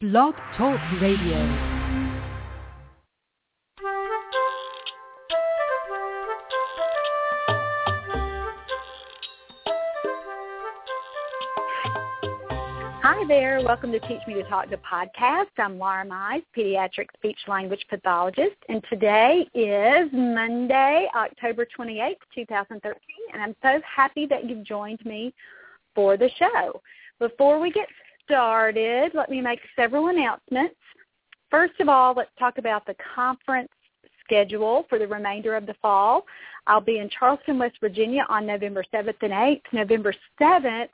Blog Talk Radio. Hi there. Welcome to Teach Me to Talk, the podcast. I'm Laura Mize, pediatric speech language pathologist, and today is Monday, October 28th, 2013, and I'm so happy that you've joined me for the show. Before we get started, let me make several announcements. First of all, let's talk about the conference schedule for the remainder of the fall. I'll be in Charleston, West Virginia on November 7th and 8th. November 7th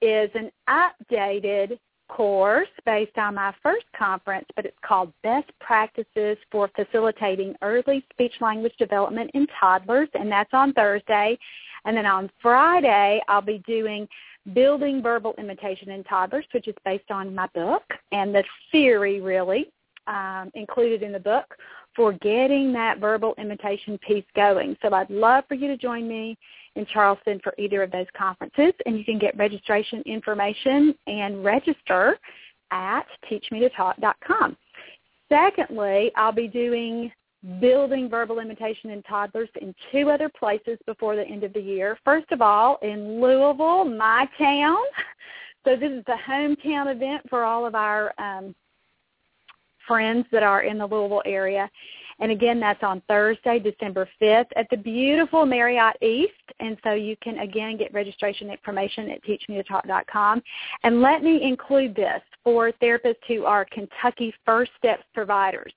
is an updated course based on my first conference, but it's called Best Practices for Facilitating Early Speech Language Development in Toddlers, and that's on Thursday. And then on Friday, I'll be doing Building Verbal Imitation in Toddlers, which is based on my book and the theory really um, included in the book for getting that verbal imitation piece going. So I'd love for you to join me in Charleston for either of those conferences, and you can get registration information and register at teachmetotalk.com. Secondly, I'll be doing building verbal imitation in toddlers in two other places before the end of the year. First of all, in Louisville, my town. So this is the hometown event for all of our um, friends that are in the Louisville area. And again, that's on Thursday, December 5th at the beautiful Marriott East. And so you can, again, get registration information at teachmetotalk.com. And let me include this for therapists who are Kentucky First Steps providers.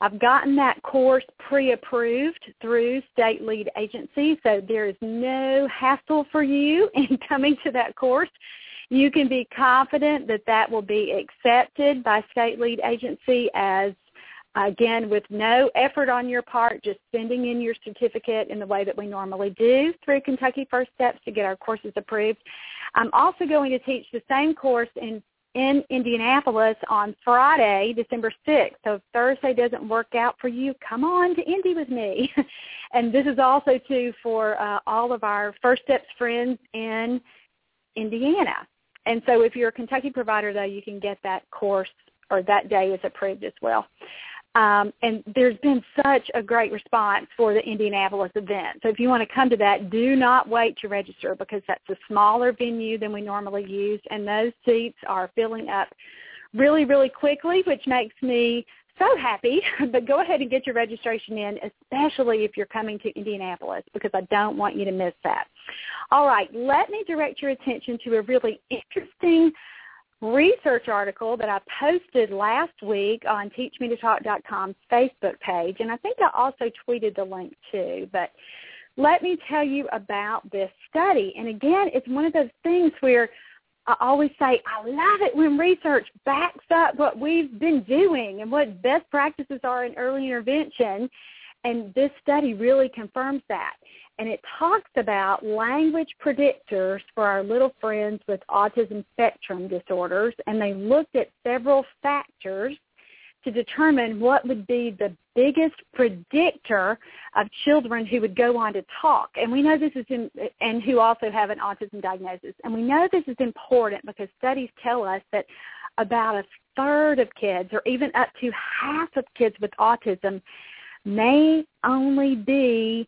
I've gotten that course pre-approved through state lead agency, so there is no hassle for you in coming to that course. You can be confident that that will be accepted by state lead agency as Again, with no effort on your part, just sending in your certificate in the way that we normally do through Kentucky First Steps to get our courses approved. I'm also going to teach the same course in in Indianapolis on Friday, December 6th. So if Thursday doesn't work out for you, come on to Indy with me. and this is also too for uh, all of our First Steps friends in Indiana. And so if you're a Kentucky provider, though, you can get that course or that day is approved as well. Um, and there's been such a great response for the Indianapolis event. So if you want to come to that, do not wait to register because that's a smaller venue than we normally use, and those seats are filling up really, really quickly, which makes me so happy. but go ahead and get your registration in, especially if you're coming to Indianapolis, because I don't want you to miss that. All right, let me direct your attention to a really interesting research article that I posted last week on teachmetotalk.com's Facebook page, and I think I also tweeted the link too. But let me tell you about this study. And again, it's one of those things where I always say, I love it when research backs up what we've been doing and what best practices are in early intervention. And this study really confirms that and it talks about language predictors for our little friends with autism spectrum disorders, and they looked at several factors to determine what would be the biggest predictor of children who would go on to talk. And we know this is in, and who also have an autism diagnosis. And we know this is important because studies tell us that about a third of kids or even up to half of kids with autism may only be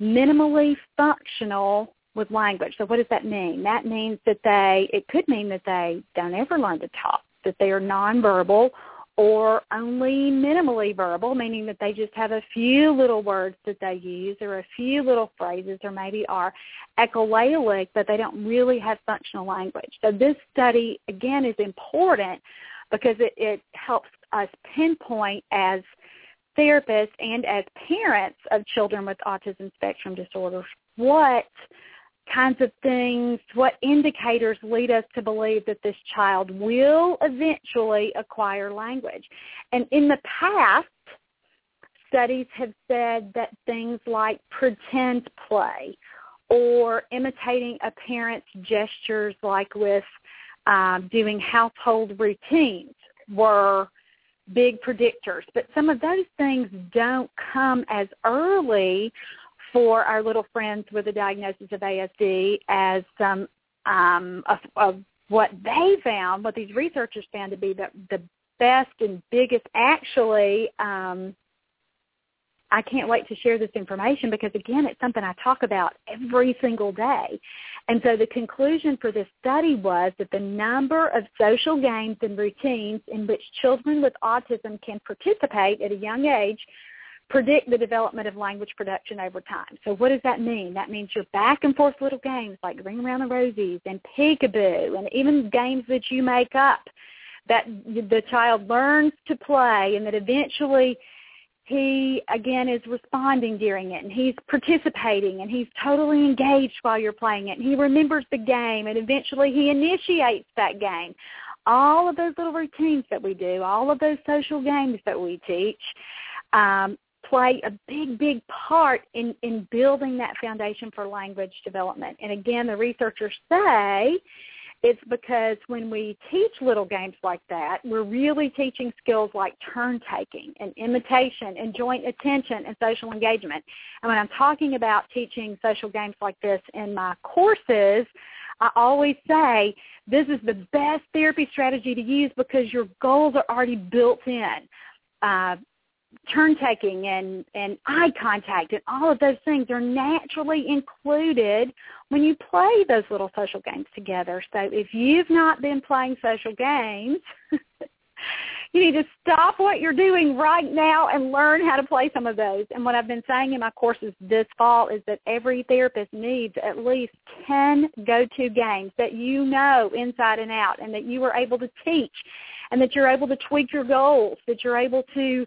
minimally functional with language. So what does that mean? That means that they, it could mean that they don't ever learn to talk, that they are nonverbal or only minimally verbal, meaning that they just have a few little words that they use or a few little phrases or maybe are echolalic, but they don't really have functional language. So this study, again, is important because it, it helps us pinpoint as therapists and as parents of children with autism spectrum disorders, what kinds of things, what indicators lead us to believe that this child will eventually acquire language. And in the past, studies have said that things like pretend play or imitating a parent's gestures like with um, doing household routines were big predictors. But some of those things don't come as early for our little friends with a diagnosis of ASD as some um, of, of what they found, what these researchers found to be the, the best and biggest actually um, I can't wait to share this information because again, it's something I talk about every single day. And so the conclusion for this study was that the number of social games and routines in which children with autism can participate at a young age predict the development of language production over time. So what does that mean? That means your back and forth little games like Ring Around the Rosies and Peekaboo and even games that you make up that the child learns to play and that eventually he again is responding during it and he's participating and he's totally engaged while you're playing it and he remembers the game and eventually he initiates that game. All of those little routines that we do all of those social games that we teach um, play a big big part in in building that foundation for language development. And again the researchers say it's because when we teach little games like that, we're really teaching skills like turn taking and imitation and joint attention and social engagement. And when I'm talking about teaching social games like this in my courses, I always say this is the best therapy strategy to use because your goals are already built in. Uh, turn taking and, and eye contact and all of those things are naturally included when you play those little social games together. So if you've not been playing social games, you need to stop what you're doing right now and learn how to play some of those. And what I've been saying in my courses this fall is that every therapist needs at least 10 go-to games that you know inside and out and that you are able to teach and that you're able to tweak your goals, that you're able to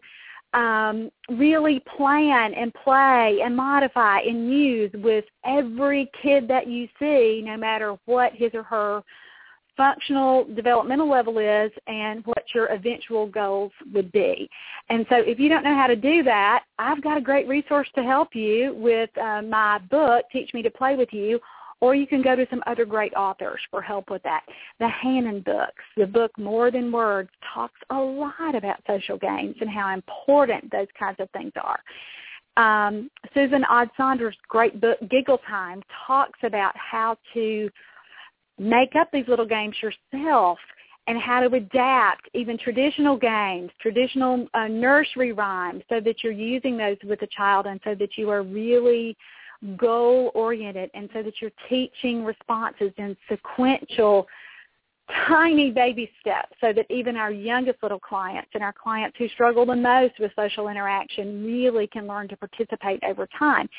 um, really plan and play and modify and use with every kid that you see, no matter what his or her functional developmental level is and what your eventual goals would be. And so if you don't know how to do that, I've got a great resource to help you with uh, my book, Teach Me to Play With You, or you can go to some other great authors for help with that. The Hanen books, the book More Than Words, talks a lot about social games and how important those kinds of things are. Um, Susan Aud Sonders' great book, Giggle Time, talks about how to make up these little games yourself and how to adapt even traditional games, traditional uh, nursery rhymes, so that you're using those with a child and so that you are really goal oriented and so that you're teaching responses in sequential tiny baby steps so that even our youngest little clients and our clients who struggle the most with social interaction really can learn to participate over time.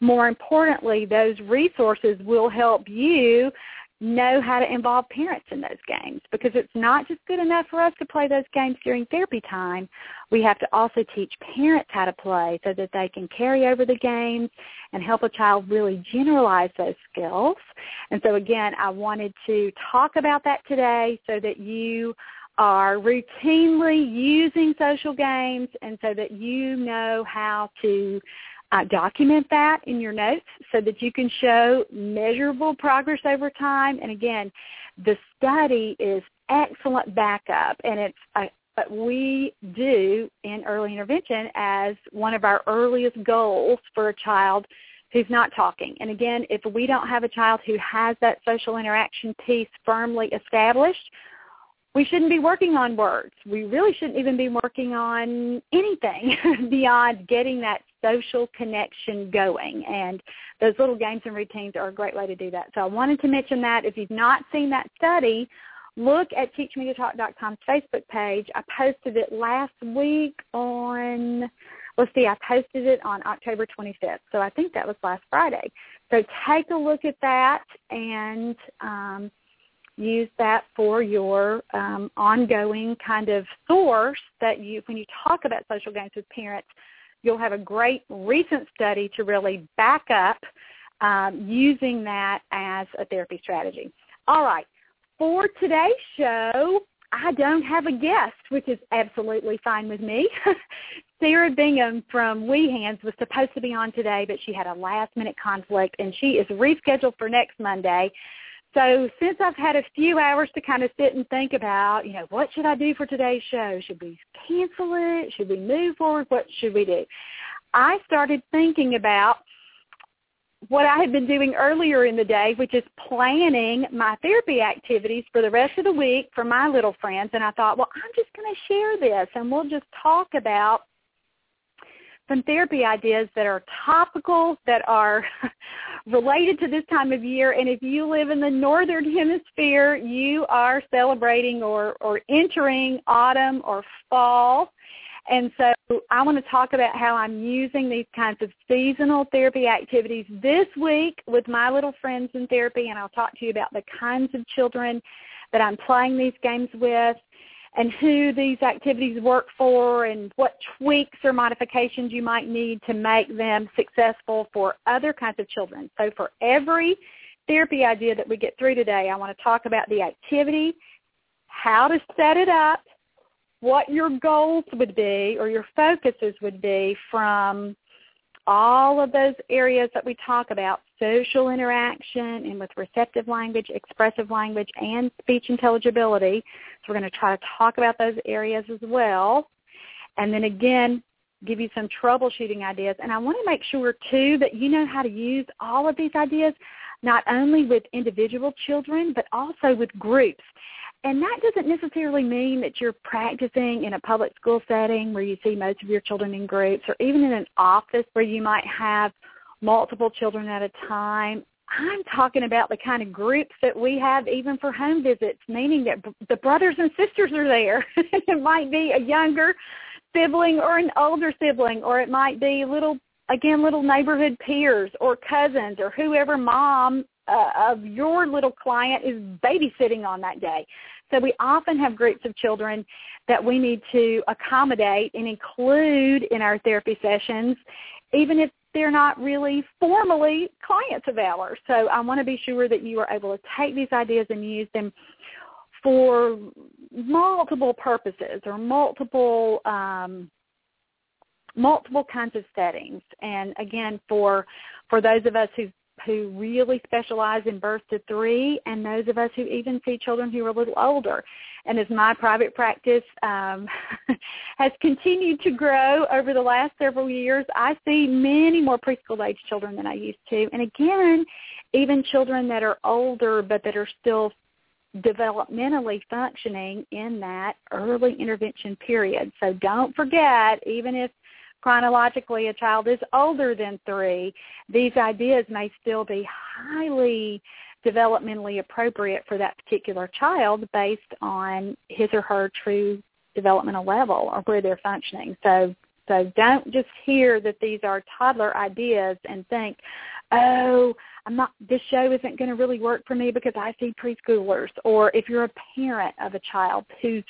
More importantly, those resources will help you know how to involve parents in those games because it's not just good enough for us to play those games during therapy time. We have to also teach parents how to play so that they can carry over the games and help a child really generalize those skills. And so again, I wanted to talk about that today so that you are routinely using social games and so that you know how to uh, document that in your notes so that you can show measurable progress over time. And again, the study is excellent backup, and it's a, we do in early intervention as one of our earliest goals for a child who's not talking. And again, if we don't have a child who has that social interaction piece firmly established, we shouldn't be working on words. We really shouldn't even be working on anything beyond getting that social connection going. And those little games and routines are a great way to do that. So I wanted to mention that. If you've not seen that study, look at teachmetotalk.com's Facebook page. I posted it last week on, let's see, I posted it on October 25th. So I think that was last Friday. So take a look at that and um, use that for your um, ongoing kind of source that you, when you talk about social games with parents, you'll have a great recent study to really back up um, using that as a therapy strategy. All right. For today's show, I don't have a guest, which is absolutely fine with me. Sarah Bingham from WeeHands was supposed to be on today, but she had a last minute conflict and she is rescheduled for next Monday. So since I've had a few hours to kind of sit and think about, you know, what should I do for today's show? Should we cancel it? Should we move forward? What should we do? I started thinking about what I had been doing earlier in the day, which is planning my therapy activities for the rest of the week for my little friends. And I thought, well, I'm just going to share this and we'll just talk about some therapy ideas that are topical, that are related to this time of year. And if you live in the northern hemisphere, you are celebrating or, or entering autumn or fall. And so I want to talk about how I'm using these kinds of seasonal therapy activities this week with my little friends in therapy, and I'll talk to you about the kinds of children that I'm playing these games with and who these activities work for and what tweaks or modifications you might need to make them successful for other kinds of children. So for every therapy idea that we get through today, I want to talk about the activity, how to set it up, what your goals would be or your focuses would be from all of those areas that we talk about, social interaction and with receptive language, expressive language, and speech intelligibility. So we're going to try to talk about those areas as well. And then again, give you some troubleshooting ideas. And I want to make sure too that you know how to use all of these ideas not only with individual children, but also with groups. And that doesn't necessarily mean that you're practicing in a public school setting where you see most of your children in groups or even in an office where you might have multiple children at a time. I'm talking about the kind of groups that we have even for home visits, meaning that the brothers and sisters are there. it might be a younger sibling or an older sibling, or it might be little, again, little neighborhood peers or cousins or whoever mom uh, of your little client is babysitting on that day. So we often have groups of children that we need to accommodate and include in our therapy sessions, even if they're not really formally clients of ours. So I want to be sure that you are able to take these ideas and use them for multiple purposes or multiple um, multiple kinds of settings. And again, for for those of us who who really specialize in birth to three and those of us who even see children who are a little older. And as my private practice um, has continued to grow over the last several years, I see many more preschool age children than I used to. And again, even children that are older but that are still developmentally functioning in that early intervention period. So don't forget, even if chronologically a child is older than three, these ideas may still be highly developmentally appropriate for that particular child based on his or her true developmental level or where they're functioning. So so don't just hear that these are toddler ideas and think, oh, I'm not, this show isn't going to really work for me because I see preschoolers. Or if you're a parent of a child who's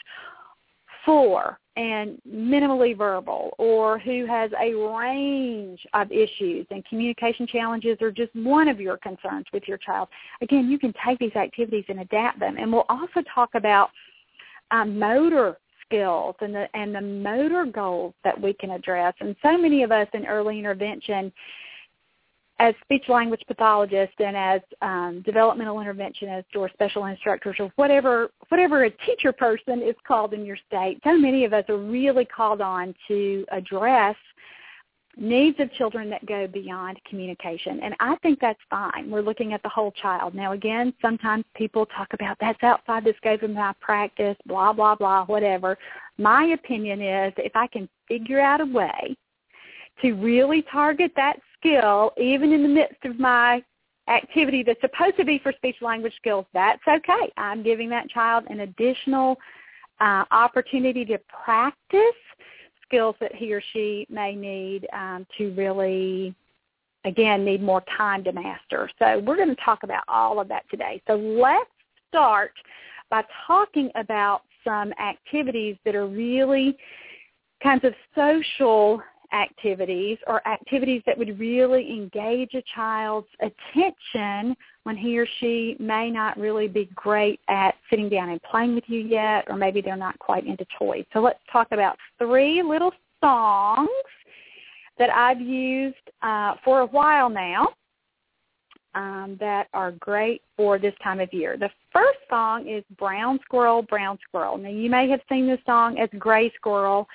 four and minimally verbal or who has a range of issues and communication challenges are just one of your concerns with your child, again, you can take these activities and adapt them. And we'll also talk about um, motor skills and the and the motor goals that we can address. And so many of us in early intervention as speech language pathologists and as um, developmental interventionists or special instructors or whatever whatever a teacher person is called in your state, so many of us are really called on to address needs of children that go beyond communication. And I think that's fine. We're looking at the whole child. Now again, sometimes people talk about that's outside the scope of my practice, blah, blah, blah, whatever. My opinion is if I can figure out a way to really target that skill, even in the midst of my activity that's supposed to be for speech language skills, that's okay. I'm giving that child an additional uh, opportunity to practice skills that he or she may need um, to really, again, need more time to master. So we're going to talk about all of that today. So let's start by talking about some activities that are really kinds of social activities or activities that would really engage a child's attention when he or she may not really be great at sitting down and playing with you yet or maybe they're not quite into toys. So let's talk about three little songs that I've used uh, for a while now um, that are great for this time of year. The first song is Brown Squirrel, Brown Squirrel. Now you may have seen this song as Gray Squirrel.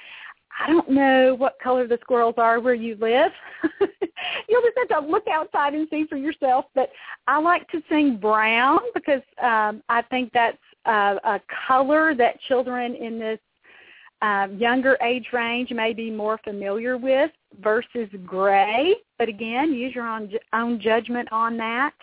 I don't know what color the squirrels are where you live. You'll just have to look outside and see for yourself. But I like to sing brown because um, I think that's uh, a color that children in this uh, younger age range may be more familiar with versus gray. But again, use your own, own judgment on that.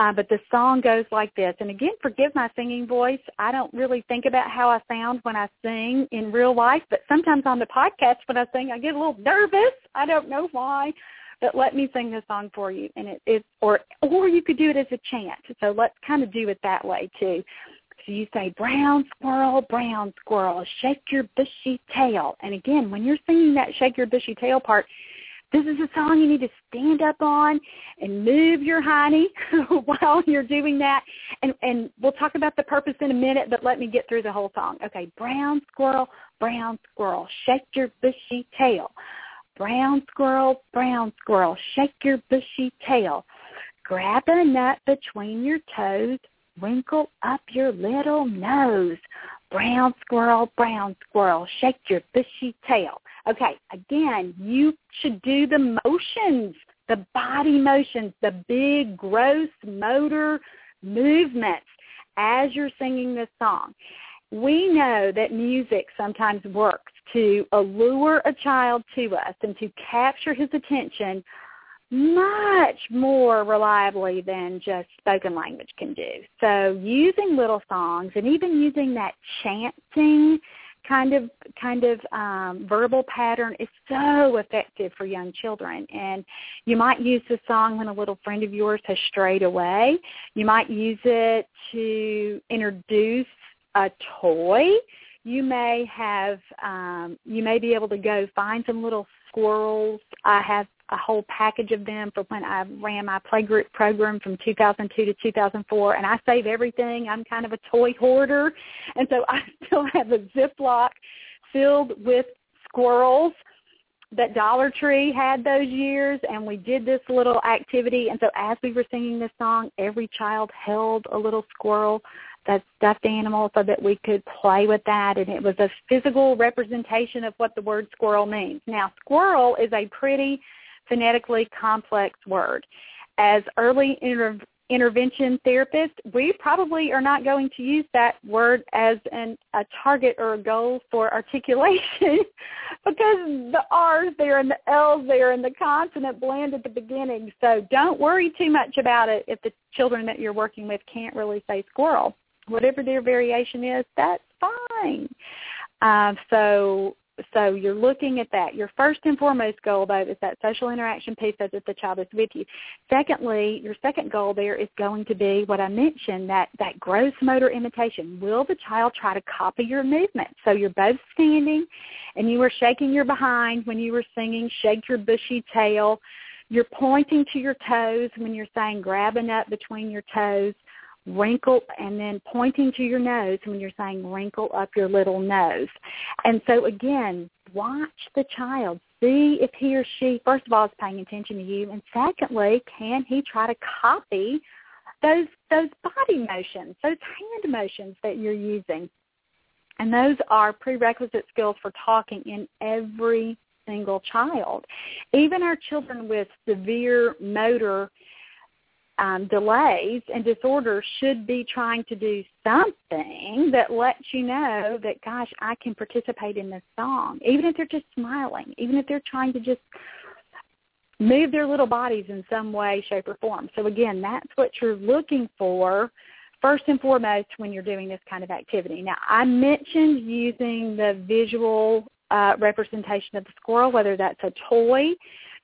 Uh, but the song goes like this. And again, forgive my singing voice. I don't really think about how I sound when I sing in real life, but sometimes on the podcast when I sing, I get a little nervous. I don't know why. But let me sing this song for you, and it is, or or you could do it as a chant. So let's kind of do it that way too. So you say, brown squirrel, brown squirrel, shake your bushy tail. And again, when you're singing that shake your bushy tail part, this is a song you need to stand up on and move your hiney while you're doing that. And, and we'll talk about the purpose in a minute, but let me get through the whole song. Okay, brown squirrel, brown squirrel, shake your bushy tail. Brown squirrel, brown squirrel, shake your bushy tail. Grab a nut between your toes, wrinkle up your little nose. Brown squirrel, brown squirrel, shake your bushy tail. Okay, again, you should do the motions, the body motions, the big, gross motor movements as you're singing this song. We know that music sometimes works to allure a child to us and to capture his attention much more reliably than just spoken language can do. So using little songs and even using that chanting kind of kind of um, verbal pattern is so effective for young children. And you might use the song when a little friend of yours has strayed away. You might use it to introduce a toy. You may have um, you may be able to go find some little squirrels. I have a whole package of them for when I ran my playgroup program from 2002 to 2004, and I save everything. I'm kind of a toy hoarder, and so I still have a Ziploc filled with squirrels that Dollar Tree had those years, and we did this little activity. And so as we were singing this song, every child held a little squirrel that stuffed animal so that we could play with that and it was a physical representation of what the word squirrel means. Now squirrel is a pretty phonetically complex word. As early inter- intervention therapists, we probably are not going to use that word as an, a target or a goal for articulation because the R's there and the L's there and the consonant blend at the beginning. So don't worry too much about it if the children that you're working with can't really say squirrel. Whatever their variation is, that's fine. Uh, so so you're looking at that. Your first and foremost goal, though, is that social interaction piece so if the child is with you. Secondly, your second goal there is going to be what I mentioned, that, that gross motor imitation. Will the child try to copy your movement? So you're both standing and you are shaking your behind when you were singing Shake Your Bushy Tail. You're pointing to your toes when you're saying grab a nut between your toes wrinkle and then pointing to your nose when you're saying wrinkle up your little nose. And so again, watch the child. See if he or she, first of all, is paying attention to you. And secondly, can he try to copy those those body motions, those hand motions that you're using? And those are prerequisite skills for talking in every single child. Even our children with severe motor um, delays and disorders should be trying to do something that lets you know that, gosh, I can participate in this song, even if they're just smiling, even if they're trying to just move their little bodies in some way, shape, or form. So again, that's what you're looking for first and foremost when you're doing this kind of activity. Now, I mentioned using the visual uh, representation of the squirrel, whether that's a toy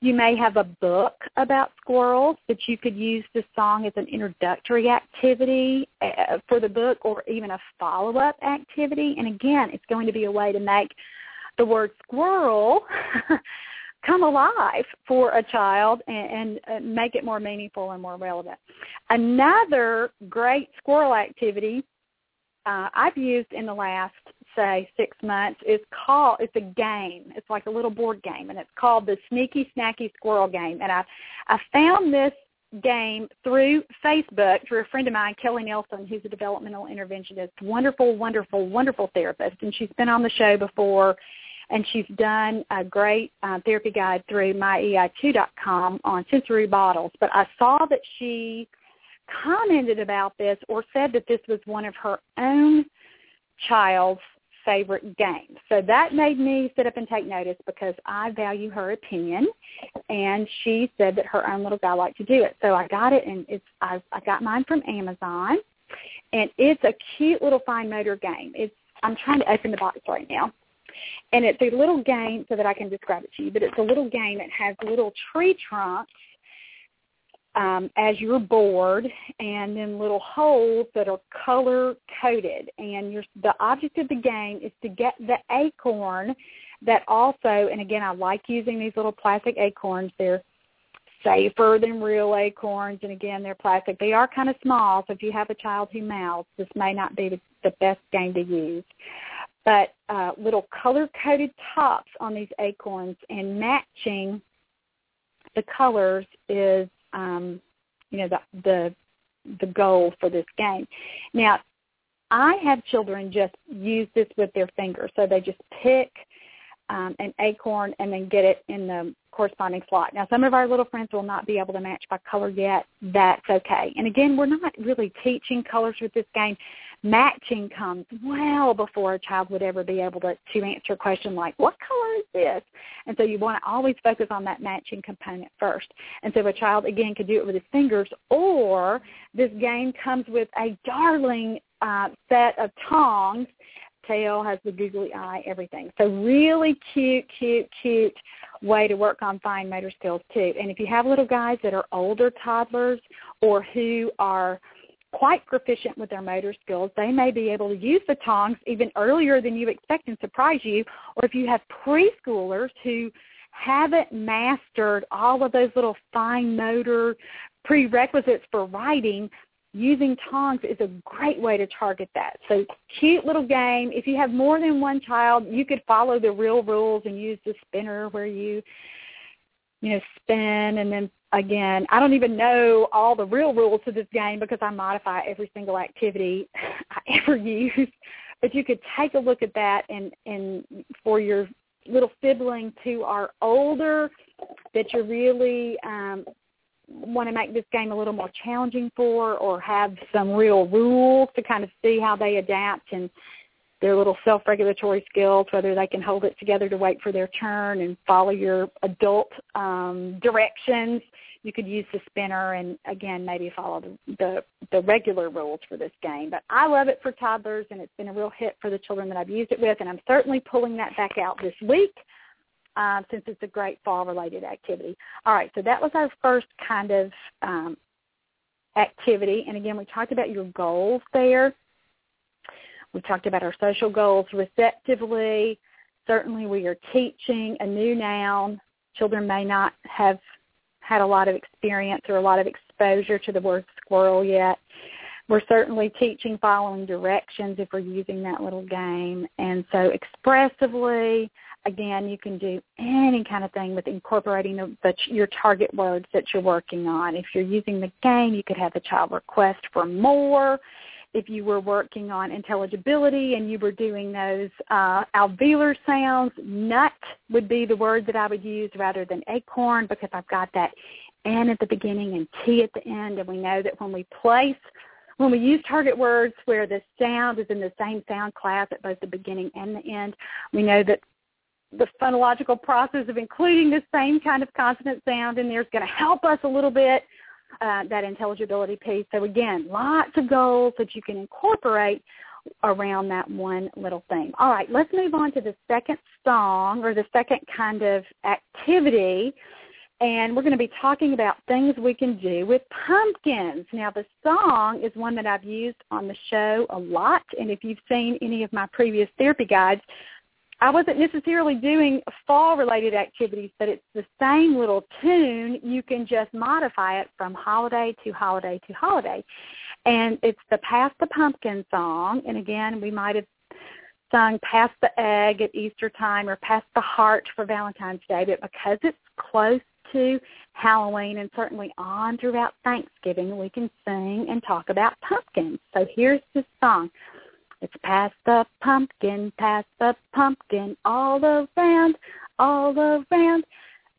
you may have a book about squirrels that you could use this song as an introductory activity uh, for the book or even a follow-up activity. And again, it's going to be a way to make the word squirrel come alive for a child and, and make it more meaningful and more relevant. Another great squirrel activity uh, I've used in the last say six months is called it's a game. It's like a little board game and it's called the Sneaky Snacky Squirrel Game. And I I found this game through Facebook through a friend of mine, Kelly Nelson, who's a developmental interventionist, wonderful, wonderful, wonderful therapist, and she's been on the show before. and she's done a great uh, therapy guide through myei2.com on sensory bottles. But I saw that she commented about this or said that this was one of her own child's favorite games. So that made me sit up and take notice because I value her opinion, and she said that her own little guy liked to do it. So I got it, and it's I, I got mine from Amazon, and it's a cute little fine motor game. It's I'm trying to open the box right now. And it's a little game so that I can describe it to you, but it's a little game that has little tree trunks um, as your board and then little holes that are color coded. And your, the object of the game is to get the acorn that also, and again, I like using these little plastic acorns. They're safer than real acorns, and again, they're plastic. They are kind of small, so if you have a child who mouths, this may not be the, best game to use but uh, little color-coded tops on these acorns and matching the colors is, um, you know, the, the the goal for this game. Now, I have children just use this with their fingers, so they just pick um, an acorn and then get it in the corresponding slot. Now, some of our little friends will not be able to match by color yet. That's okay. And again, we're not really teaching colors with this game matching comes well before a child would ever be able to, to answer a question like, what color is this? And so you want to always focus on that matching component first. And so a child, again, could do it with his fingers, or this game comes with a darling uh, set of tongs. Tail has the googly eye, everything. So really cute, cute, cute way to work on fine motor skills too. And if you have little guys that are older toddlers or who are – quite proficient with their motor skills, they may be able to use the tongs even earlier than you expect and surprise you. Or if you have preschoolers who haven't mastered all of those little fine motor prerequisites for writing, using tongs is a great way to target that. So cute little game. If you have more than one child, you could follow the real rules and use the spinner where you you know, spin and then again, I don't even know all the real rules to this game because I modify every single activity I ever use. But you could take a look at that and, and for your little siblings who are older that you're really um, want to make this game a little more challenging for or have some real rules to kind of see how they adapt and their little self-regulatory skills, whether they can hold it together to wait for their turn and follow your adult um, directions. You could use the spinner and again maybe follow the, the the regular rules for this game. But I love it for toddlers and it's been a real hit for the children that I've used it with, and I'm certainly pulling that back out this week. Uh, since it's a great fall-related activity. All right, so that was our first kind of um, activity. And again, we talked about your goals there. We talked about our social goals receptively. Certainly we are teaching a new noun. Children may not have had a lot of experience or a lot of exposure to the word squirrel yet. We're certainly teaching following directions if we're using that little game. And so expressively, again, you can do any kind of thing with incorporating the, the, your target words that you're working on. If you're using the game, you could have the child request for more if you were working on intelligibility and you were doing those uh, alveolar sounds, nut would be the word that I would use rather than acorn because I've got that N at the beginning and T at the end. And we know that when we place, when we use target words where the sound is in the same sound class at both the beginning and the end, we know that the phonological process of including the same kind of consonant sound in there is going to help us a little bit uh, that intelligibility piece. So again, lots of goals that you can incorporate around that one little thing. All right, let's move on to the second song or the second kind of activity. And we're going to be talking about things we can do with pumpkins. Now, the song is one that I've used on the show a lot. And if you've seen any of my previous therapy guides, I wasn't necessarily doing fall-related activities, but it's the same little tune. You can just modify it from holiday to holiday to holiday. And it's the Pass the Pumpkin song. And again, we might have sung Pass the Egg at Easter time or Pass the Heart for Valentine's Day, but because it's close to Halloween and certainly on throughout Thanksgiving, we can sing and talk about pumpkins. So here's the song. It's pass the pumpkin, pass the pumpkin, all around, all around.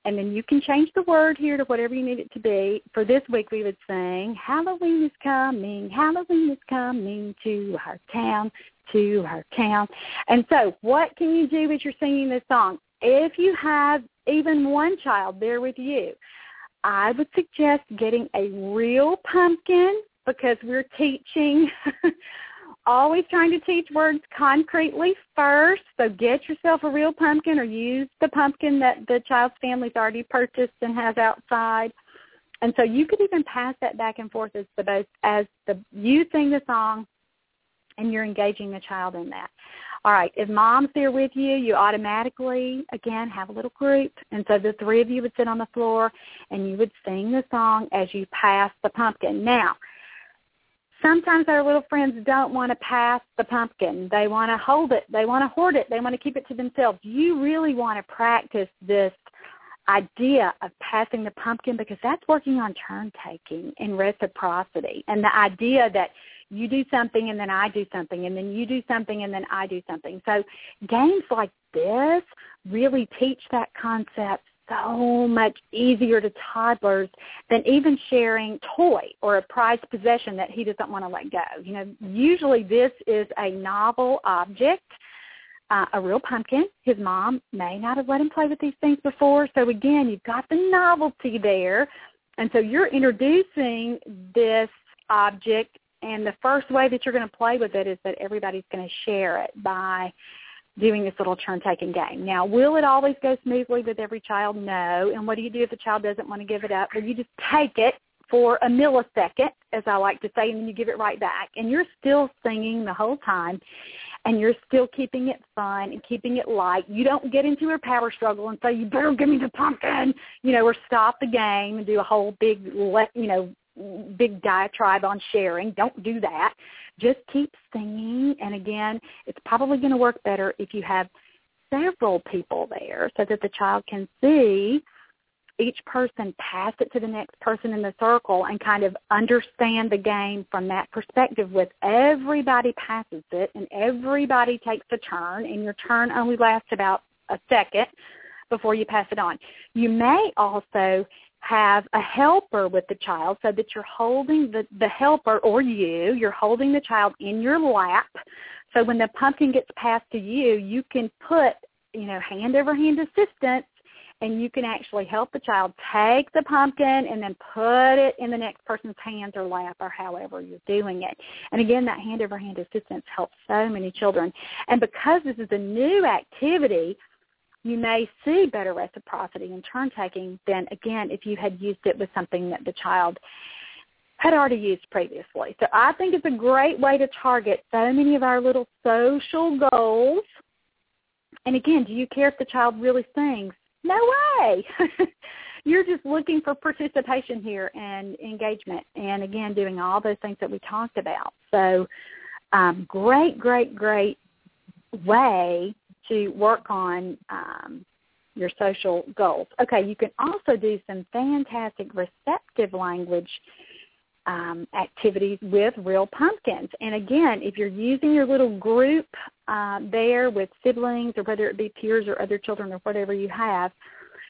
And then you can change the word here to whatever you need it to be. For this week, we would sing, Halloween is coming, Halloween is coming to our town, to our town. And so what can you do as you're singing this song? If you have even one child there with you, I would suggest getting a real pumpkin because we're teaching always trying to teach words concretely first. So get yourself a real pumpkin or use the pumpkin that the child's family's already purchased and has outside. And so you could even pass that back and forth as the as the you sing the song and you're engaging the child in that. All right, if mom's there with you, you automatically, again, have a little group. And so the three of you would sit on the floor and you would sing the song as you pass the pumpkin. Now, sometimes our little friends don't want to pass the pumpkin. They want to hold it. They want to hoard it. They want to keep it to themselves. You really want to practice this idea of passing the pumpkin because that's working on turn taking and reciprocity and the idea that you do something and then I do something and then you do something and then I do something. So games like this really teach that concept so much easier to toddlers than even sharing toy or a prized possession that he doesn't want to let go. You know, usually this is a novel object, uh, a real pumpkin. His mom may not have let him play with these things before. So again, you've got the novelty there. And so you're introducing this object and the first way that you're going to play with it is that everybody's going to share it by doing this little turn-taking game. Now, will it always go smoothly with every child? No. And what do you do if the child doesn't want to give it up? Well, you just take it for a millisecond, as I like to say, and then you give it right back. And you're still singing the whole time, and you're still keeping it fun and keeping it light. You don't get into a power struggle and say, you better give me the pumpkin, you know, or stop the game and do a whole big, you know, big diatribe on sharing. Don't do that. Just keep singing. And again, it's probably going to work better if you have several people there so that the child can see each person pass it to the next person in the circle and kind of understand the game from that perspective with everybody passes it and everybody takes a turn and your turn only lasts about a second before you pass it on. You may also have a helper with the child so that you're holding the, the helper or you, you're holding the child in your lap. So when the pumpkin gets passed to you, you can put, you know, hand over hand assistance and you can actually help the child take the pumpkin and then put it in the next person's hands or lap or however you're doing it. And again, that hand over hand assistance helps so many children. And because this is a new activity, you may see better reciprocity and turn taking than again if you had used it with something that the child had already used previously. So I think it's a great way to target so many of our little social goals. And again, do you care if the child really sings? No way. You're just looking for participation here and engagement and again doing all those things that we talked about. So um, great, great, great way to work on um, your social goals. Okay, you can also do some fantastic receptive language um, activities with real pumpkins. And again, if you're using your little group uh, there with siblings or whether it be peers or other children or whatever you have,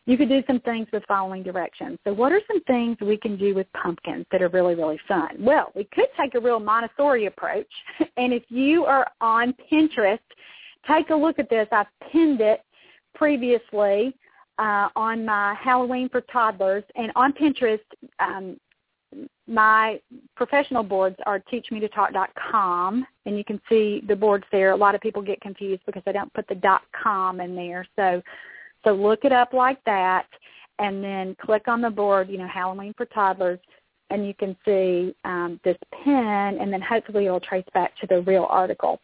you could do some things with following directions. So what are some things we can do with pumpkins that are really, really fun? Well, we could take a real Montessori approach. And if you are on Pinterest take a look at this. I've pinned it previously uh, on my Halloween for toddlers, and on Pinterest, um, my professional boards are teachmetotalk.com, and you can see the boards there. A lot of people get confused because they don't put the .com in there. So, so look it up like that, and then click on the board. You know, Halloween for toddlers, and you can see um, this pin, and then hopefully it'll trace back to the real article.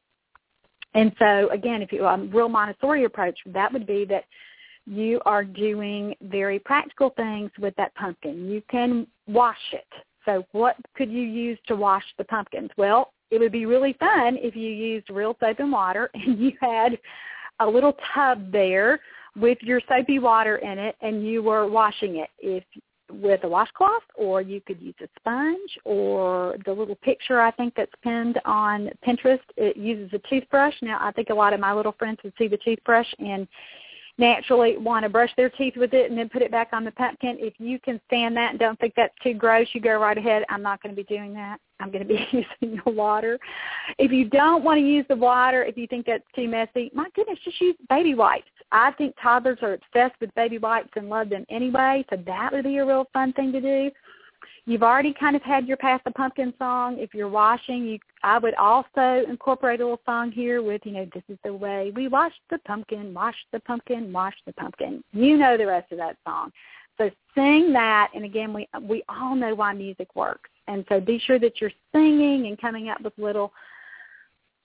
And so again, if you um, real Montessori approach, that would be that you are doing very practical things with that pumpkin. You can wash it. So what could you use to wash the pumpkins? Well, it would be really fun if you used real soap and water and you had a little tub there with your soapy water in it and you were washing it. If with a washcloth, or you could use a sponge, or the little picture I think that's pinned on Pinterest. It uses a toothbrush. Now I think a lot of my little friends would see the toothbrush and naturally want to brush their teeth with it and then put it back on the pumpkin. If you can stand that and don't think that's too gross, you go right ahead. I'm not going to be doing that. I'm going to be using the water. If you don't want to use the water, if you think that's too messy, my goodness, just use baby wipes. I think toddlers are obsessed with baby wipes and love them anyway, so that would be a real fun thing to do. You've already kind of had your Pass the Pumpkin song. If you're washing, you I would also incorporate a little song here with, you know, this is the way we wash the pumpkin, wash the pumpkin, wash the pumpkin. You know the rest of that song. So sing that and again we we all know why music works. And so be sure that you're singing and coming up with little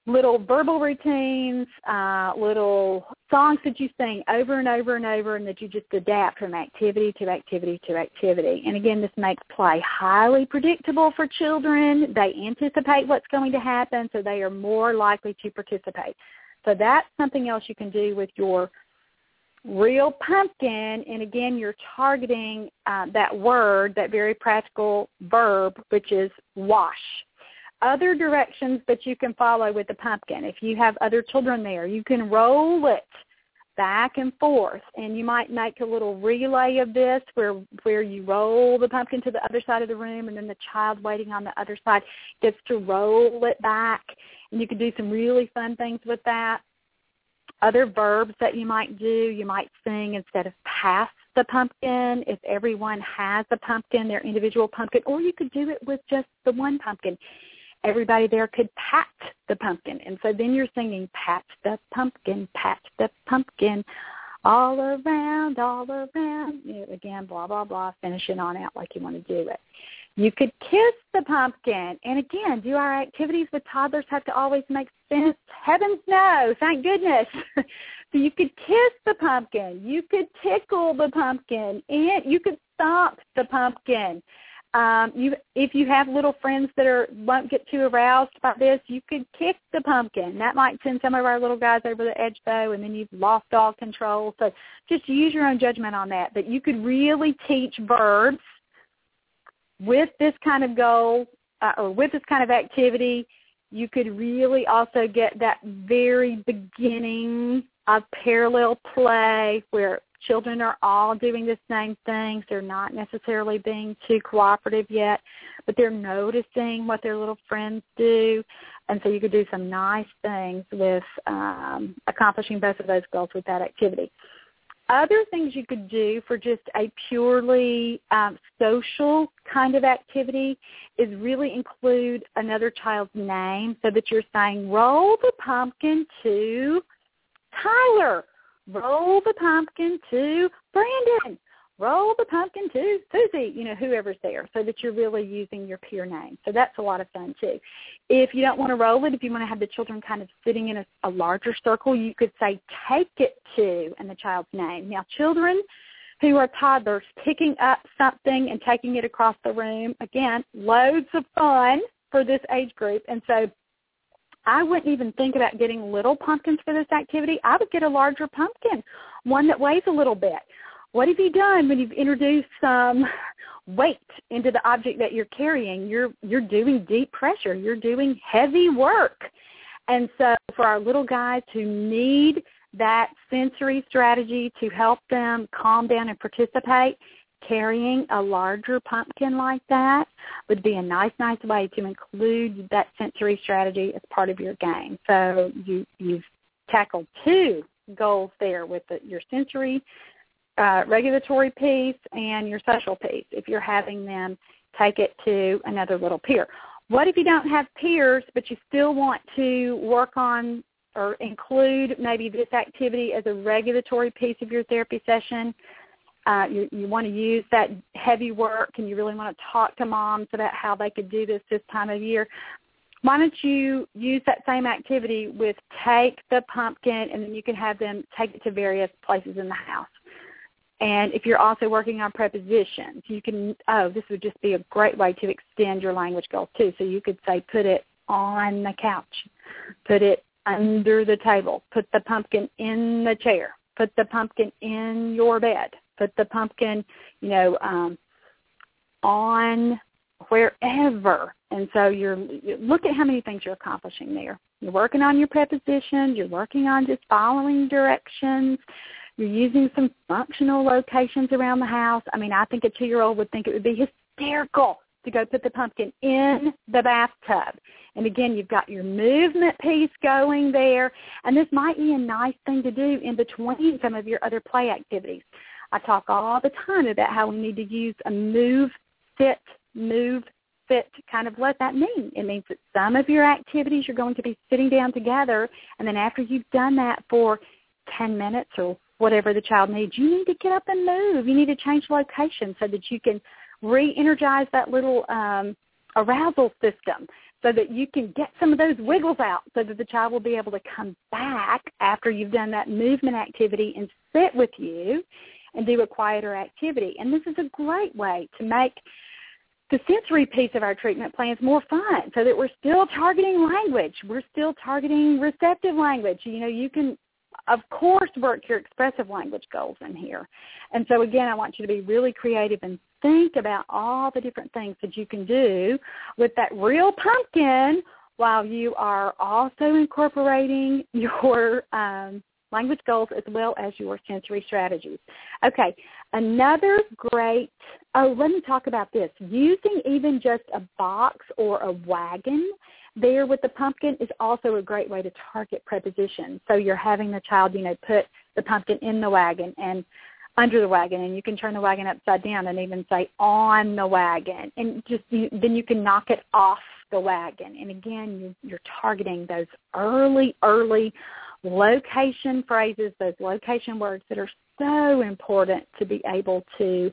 little verbal routines, uh, little songs that you sing over and over and over and that you just adapt from activity to activity to activity. And again, this makes play highly predictable for children. They anticipate what's going to happen, so they are more likely to participate. So that's something else you can do with your real pumpkin. And again, you're targeting uh, that word, that very practical verb, which is wash other directions that you can follow with the pumpkin. If you have other children there, you can roll it back and forth and you might make a little relay of this where where you roll the pumpkin to the other side of the room and then the child waiting on the other side gets to roll it back. And you can do some really fun things with that. Other verbs that you might do you might sing instead of pass the pumpkin. If everyone has a pumpkin their individual pumpkin or you could do it with just the one pumpkin everybody there could pat the pumpkin. And so then you're singing, pat the pumpkin, pat the pumpkin, all around, all around. You know, again, blah, blah, blah, finishing on out like you want to do it. You could kiss the pumpkin. And again, do our activities with toddlers have to always make sense? Heavens no, thank goodness. so you could kiss the pumpkin. You could tickle the pumpkin. And you could stomp the pumpkin. Um, you, if you have little friends that are won't get too aroused by this, you could kick the pumpkin. That might send some of our little guys over the edge, though, and then you've lost all control. So just use your own judgment on that. But you could really teach verbs with this kind of goal uh, or with this kind of activity. You could really also get that very beginning of parallel play where children are all doing the same things. They're not necessarily being too cooperative yet, but they're noticing what their little friends do. And so you could do some nice things with um, accomplishing both of those goals with that activity. Other things you could do for just a purely um, social kind of activity is really include another child's name so that you're saying, roll the pumpkin to Tyler roll the pumpkin to Brandon, roll the pumpkin to Susie, you know, whoever's there, so that you're really using your peer name. So that's a lot of fun too. If you don't want to roll it, if you want to have the children kind of sitting in a, a larger circle, you could say take it to and the child's name. Now children who are toddlers picking up something and taking it across the room, again, loads of fun for this age group. And so I wouldn't even think about getting little pumpkins for this activity. I would get a larger pumpkin, one that weighs a little bit. What have you done when you've introduced some weight into the object that you're carrying? You're you're doing deep pressure. You're doing heavy work. And so for our little guys who need that sensory strategy to help them calm down and participate, carrying a larger pumpkin like that would be a nice, nice way to include that sensory strategy as part of your game. So you, you've tackled two goals there with the, your sensory uh, regulatory piece and your social piece if you're having them take it to another little peer. What if you don't have peers but you still want to work on or include maybe this activity as a regulatory piece of your therapy session? Uh, you, you want to use that heavy work and you really want to talk to moms about how they could do this this time of year, why don't you use that same activity with take the pumpkin and then you can have them take it to various places in the house. And if you're also working on prepositions, you can, oh, this would just be a great way to extend your language goals too. So you could say put it on the couch, put it under the table, put the pumpkin in the chair, put the pumpkin in your bed, put the pumpkin, you know, um, on wherever. And so you're look at how many things you're accomplishing there. You're working on your prepositions. You're working on just following directions. You're using some functional locations around the house. I mean, I think a two-year-old would think it would be hysterical to go put the pumpkin in the bathtub. And again, you've got your movement piece going there. And this might be a nice thing to do in between some of your other play activities. I talk all the time about how we need to use a move, sit, move, fit kind of what that means. It means that some of your activities you're going to be sitting down together and then after you've done that for 10 minutes or whatever the child needs, you need to get up and move. You need to change location so that you can re-energize that little um, arousal system so that you can get some of those wiggles out so that the child will be able to come back after you've done that movement activity and sit with you and do a quieter activity. And this is a great way to make the sensory piece of our treatment plans more fun so that we're still targeting language. We're still targeting receptive language. You know, you can of course work your expressive language goals in here. And so again, I want you to be really creative and think about all the different things that you can do with that real pumpkin while you are also incorporating your um, language goals as well as your sensory strategies. Okay, another great, oh, let me talk about this. Using even just a box or a wagon there with the pumpkin is also a great way to target prepositions. So you're having the child, you know, put the pumpkin in the wagon and under the wagon and you can turn the wagon upside down and even say on the wagon and just you, then you can knock it off the wagon and again you, you're targeting those early early location phrases those location words that are so important to be able to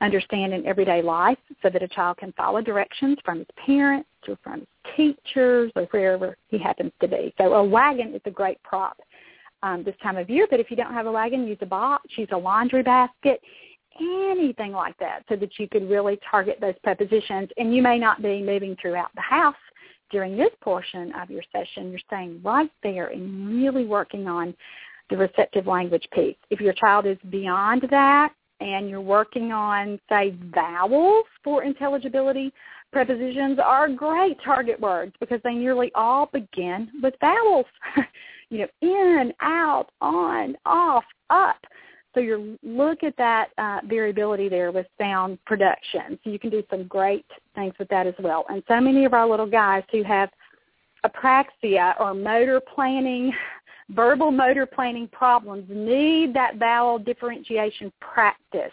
understand in everyday life so that a child can follow directions from his parents or from his teachers or wherever he happens to be. So a wagon is a great prop um, this time of year, but if you don't have a wagon, use a box, use a laundry basket, anything like that so that you could really target those prepositions. And you may not be moving throughout the house during this portion of your session. You're staying right there and really working on the receptive language piece. If your child is beyond that, and you're working on, say, vowels for intelligibility, prepositions are great target words because they nearly all begin with vowels. you know, in, out, on, off, up. So you look at that uh, variability there with sound production. So you can do some great things with that as well. And so many of our little guys who have apraxia or motor planning verbal motor planning problems need that vowel differentiation practice.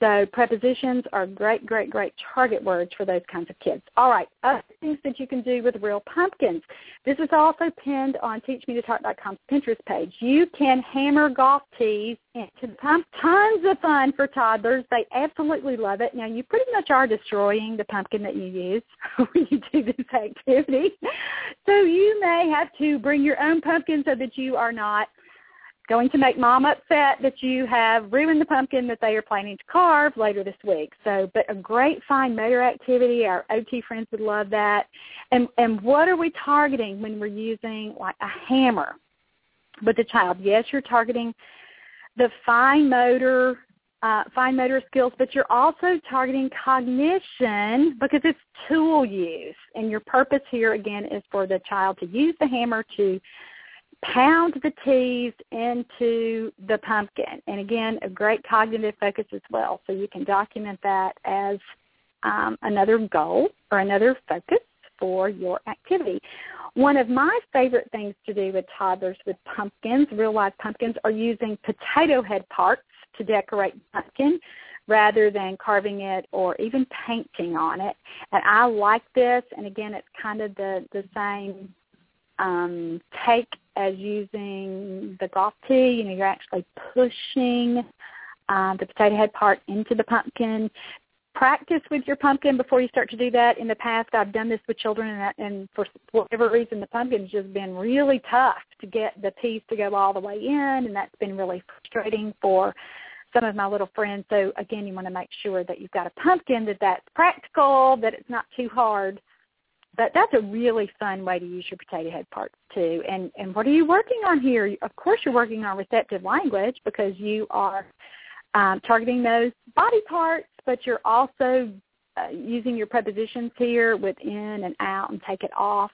So prepositions are great, great, great target words for those kinds of kids. All right, other things that you can do with real pumpkins. This is also pinned on TeachMeToTalk.com's Pinterest page. You can hammer golf tees into the pump. Tons of fun for toddlers. They absolutely love it. Now, you pretty much are destroying the pumpkin that you use when you do this activity. So you may have to bring your own pumpkin so that you are not going to make mom upset that you have ruined the pumpkin that they are planning to carve later this week. So, but a great fine motor activity. Our OT friends would love that. And and what are we targeting when we're using like a hammer with the child? Yes, you're targeting the fine motor uh, fine motor skills, but you're also targeting cognition because it's tool use. And your purpose here again is for the child to use the hammer to pound the tees into the pumpkin. And again, a great cognitive focus as well. So you can document that as um, another goal or another focus for your activity. One of my favorite things to do with toddlers with pumpkins, real life pumpkins, are using potato head parts to decorate pumpkin rather than carving it or even painting on it. And I like this. And again, it's kind of the, the same um, take as using the golf tee. You know, you're actually pushing um, the potato head part into the pumpkin. Practice with your pumpkin before you start to do that. In the past, I've done this with children, and, and for whatever reason, the pumpkin's just been really tough to get the piece to go all the way in, and that's been really frustrating for some of my little friends. So again, you want to make sure that you've got a pumpkin that that's practical, that it's not too hard but that's a really fun way to use your potato head parts too. And and what are you working on here? Of course, you're working on receptive language because you are um, targeting those body parts, but you're also uh, using your prepositions here with in and out and take it off.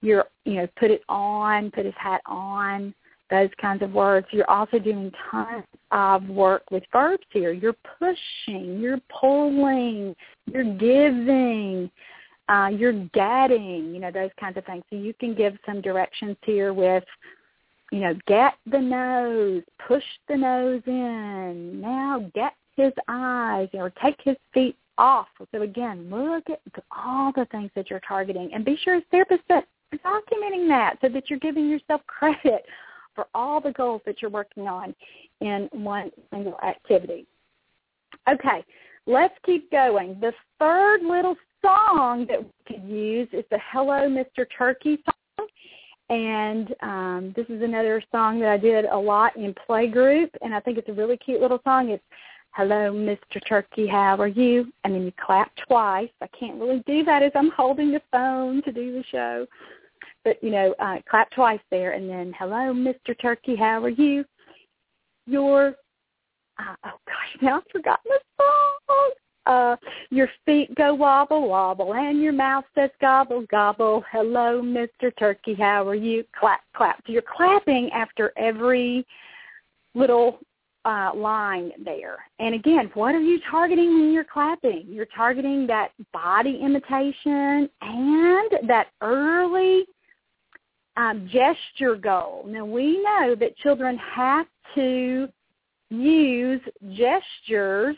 You're, you know, put it on, put his hat on, those kinds of words. You're also doing tons of work with verbs here. You're pushing, you're pulling, you're giving, uh, you're getting, you know, those kinds of things. So you can give some directions here with, you know, get the nose, push the nose in, now get his eyes, or take his feet off. So again, look at all the things that you're targeting and be sure as therapists that documenting that so that you're giving yourself credit for all the goals that you're working on in one single activity. Okay, let's keep going. The third little song that we could use is the Hello Mr. Turkey song. And um, this is another song that I did a lot in playgroup, and I think it's a really cute little song. It's hello, Mr. Turkey, how are you? And then you clap twice. I can't really do that as I'm holding the phone to do the show. But, you know, uh, clap twice there. And then, hello, Mr. Turkey, how are you? Your, uh, oh gosh, now I've forgotten the song. Uh, your feet go wobble, wobble, and your mouth says gobble, gobble. Hello, Mr. Turkey, how are you? Clap, clap. So you're clapping after every little uh, line there. And again, what are you targeting when you're clapping? You're targeting that body imitation and that early um, gesture goal. Now we know that children have to use gestures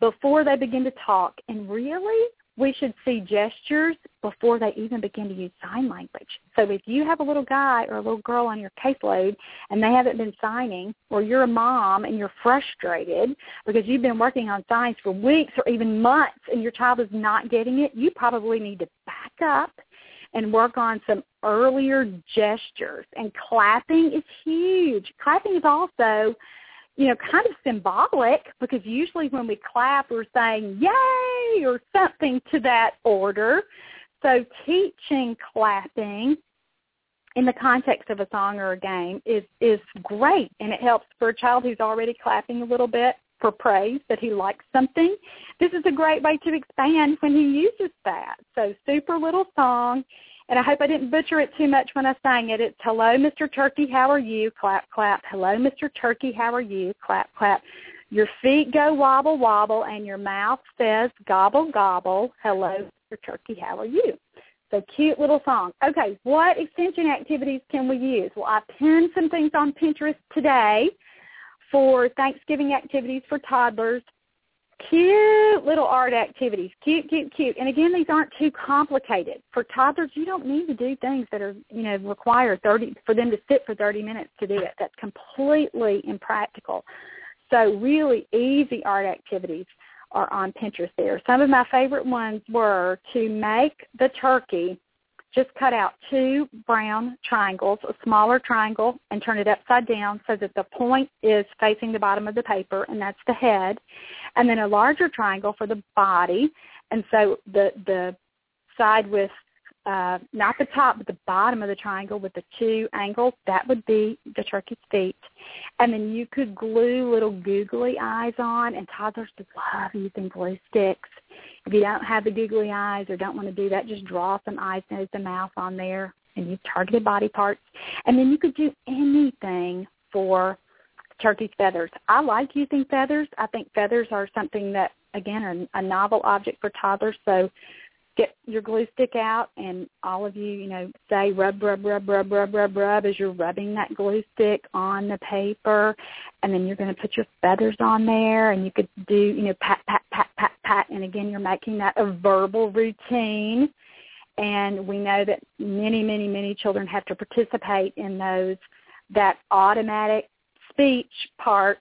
before they begin to talk. And really, we should see gestures before they even begin to use sign language. So if you have a little guy or a little girl on your caseload and they haven't been signing, or you're a mom and you're frustrated because you've been working on signs for weeks or even months and your child is not getting it, you probably need to back up and work on some earlier gestures. And clapping is huge. Clapping is also you know, kind of symbolic because usually when we clap, we're saying yay or something to that order. So teaching clapping in the context of a song or a game is, is great and it helps for a child who's already clapping a little bit for praise that he likes something. This is a great way to expand when he uses that. So super little song and I hope I didn't butcher it too much when I sang it. It's hello, Mr. Turkey, how are you? Clap, clap. Hello, Mr. Turkey, how are you? Clap, clap. Your feet go wobble, wobble, and your mouth says gobble, gobble. Hello, Mr. Turkey, how are you? So cute little song. Okay, what extension activities can we use? Well, I pinned some things on Pinterest today for Thanksgiving activities for toddlers cute little art activities. Cute, cute, cute. And again, these aren't too complicated. For toddlers, you don't need to do things that are, you know, require 30 for them to sit for 30 minutes to do it. That's completely impractical. So really easy art activities are on Pinterest there. Some of my favorite ones were to make the turkey just cut out two brown triangles, a smaller triangle, and turn it upside down so that the point is facing the bottom of the paper, and that's the head, and then a larger triangle for the body, and so the the side with uh, not the top, but the bottom of the triangle with the two angles, that would be the turkey's feet. And then you could glue little googly eyes on, and toddlers love using glue sticks. If you don't have the googly eyes or don't want to do that, just draw some eyes, nose, and mouth on there, and you've targeted body parts. And then you could do anything for turkey's feathers. I like using feathers. I think feathers are something that, again, are a novel object for toddlers. So get your glue stick out and all of you, you know, say rub, rub, rub, rub, rub, rub, rub as you're rubbing that glue stick on the paper. And then you're going to put your feathers on there and you could do, you know, pat, pat, pat, pat, pat. And again, you're making that a verbal routine. And we know that many, many, many children have to participate in those, that automatic speech part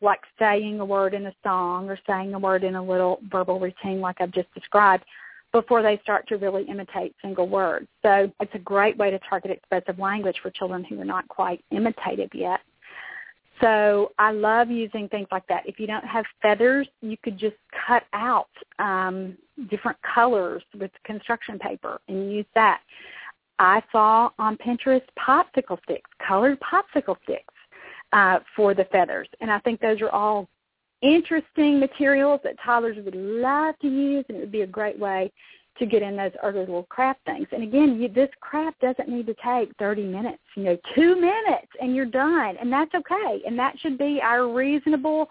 like saying a word in a song or saying a word in a little verbal routine like I've just described before they start to really imitate single words. So it's a great way to target expressive language for children who are not quite imitative yet. So I love using things like that. If you don't have feathers, you could just cut out um, different colors with construction paper and use that. I saw on Pinterest popsicle sticks, colored popsicle sticks uh, for the feathers, and I think those are all interesting materials that toddlers would love to use, and it would be a great way to get in those other little craft things. And again, you, this craft doesn't need to take 30 minutes, you know, two minutes and you're done. And that's okay. And that should be our reasonable